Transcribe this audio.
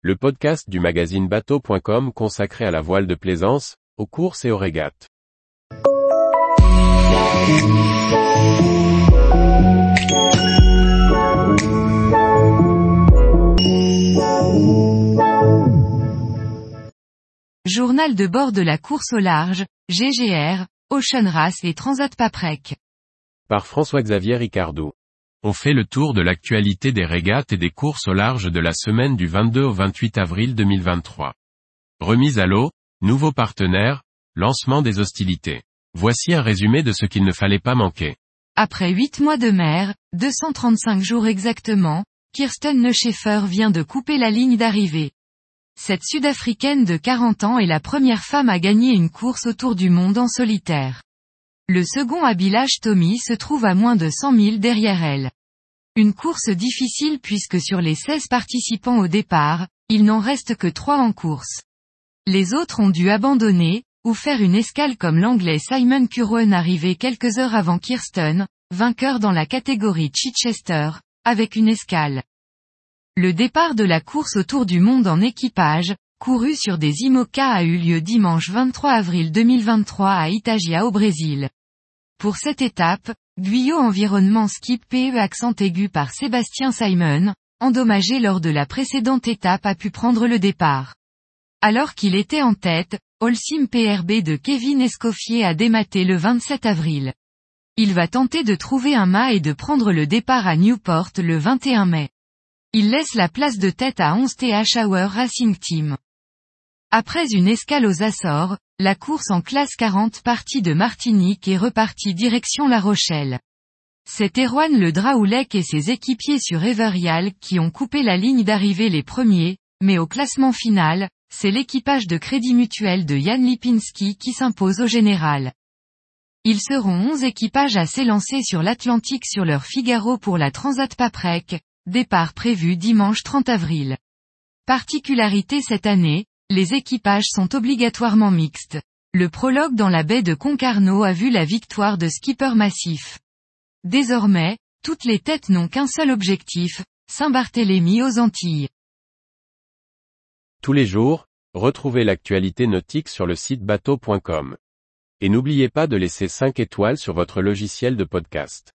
le podcast du magazine bateau.com consacré à la voile de plaisance, aux courses et aux régates. Journal de bord de la course au large, GGR, Ocean Race et Transat Paprec. Par François-Xavier Ricardou. On fait le tour de l'actualité des régates et des courses au large de la semaine du 22 au 28 avril 2023. Remise à l'eau, nouveaux partenaires, lancement des hostilités. Voici un résumé de ce qu'il ne fallait pas manquer. Après 8 mois de mer, 235 jours exactement, Kirsten Neuscheffer vient de couper la ligne d'arrivée. Cette Sud-Africaine de 40 ans est la première femme à gagner une course autour du monde en solitaire. Le second Abilage Tommy se trouve à moins de 100 000 derrière elle. Une course difficile puisque sur les 16 participants au départ, il n'en reste que 3 en course. Les autres ont dû abandonner, ou faire une escale comme l'anglais Simon Curwen arrivé quelques heures avant Kirsten, vainqueur dans la catégorie Chichester, avec une escale. Le départ de la course autour du monde en équipage, couru sur des IMOCA a eu lieu dimanche 23 avril 2023 à Itagia au Brésil. Pour cette étape, Guyot Environnement Skip PE accent aigu par Sébastien Simon, endommagé lors de la précédente étape a pu prendre le départ. Alors qu'il était en tête, Holcim PRB de Kevin Escoffier a dématé le 27 avril. Il va tenter de trouver un mât et de prendre le départ à Newport le 21 mai. Il laisse la place de tête à 11 TH Hour Racing Team. Après une escale aux Açores, la course en classe 40 partie de Martinique est repartie direction La Rochelle. C'est Erwan Le Draoulec et ses équipiers sur Everial qui ont coupé la ligne d'arrivée les premiers, mais au classement final, c'est l'équipage de Crédit Mutuel de Jan Lipinski qui s'impose au général. Ils seront 11 équipages à s'élancer sur l'Atlantique sur leur Figaro pour la Transat Paprec, départ prévu dimanche 30 avril. Particularité cette année, les équipages sont obligatoirement mixtes. Le prologue dans la baie de Concarneau a vu la victoire de Skipper Massif. Désormais, toutes les têtes n'ont qu'un seul objectif, Saint-Barthélemy aux Antilles. Tous les jours, retrouvez l'actualité nautique sur le site bateau.com. Et n'oubliez pas de laisser 5 étoiles sur votre logiciel de podcast.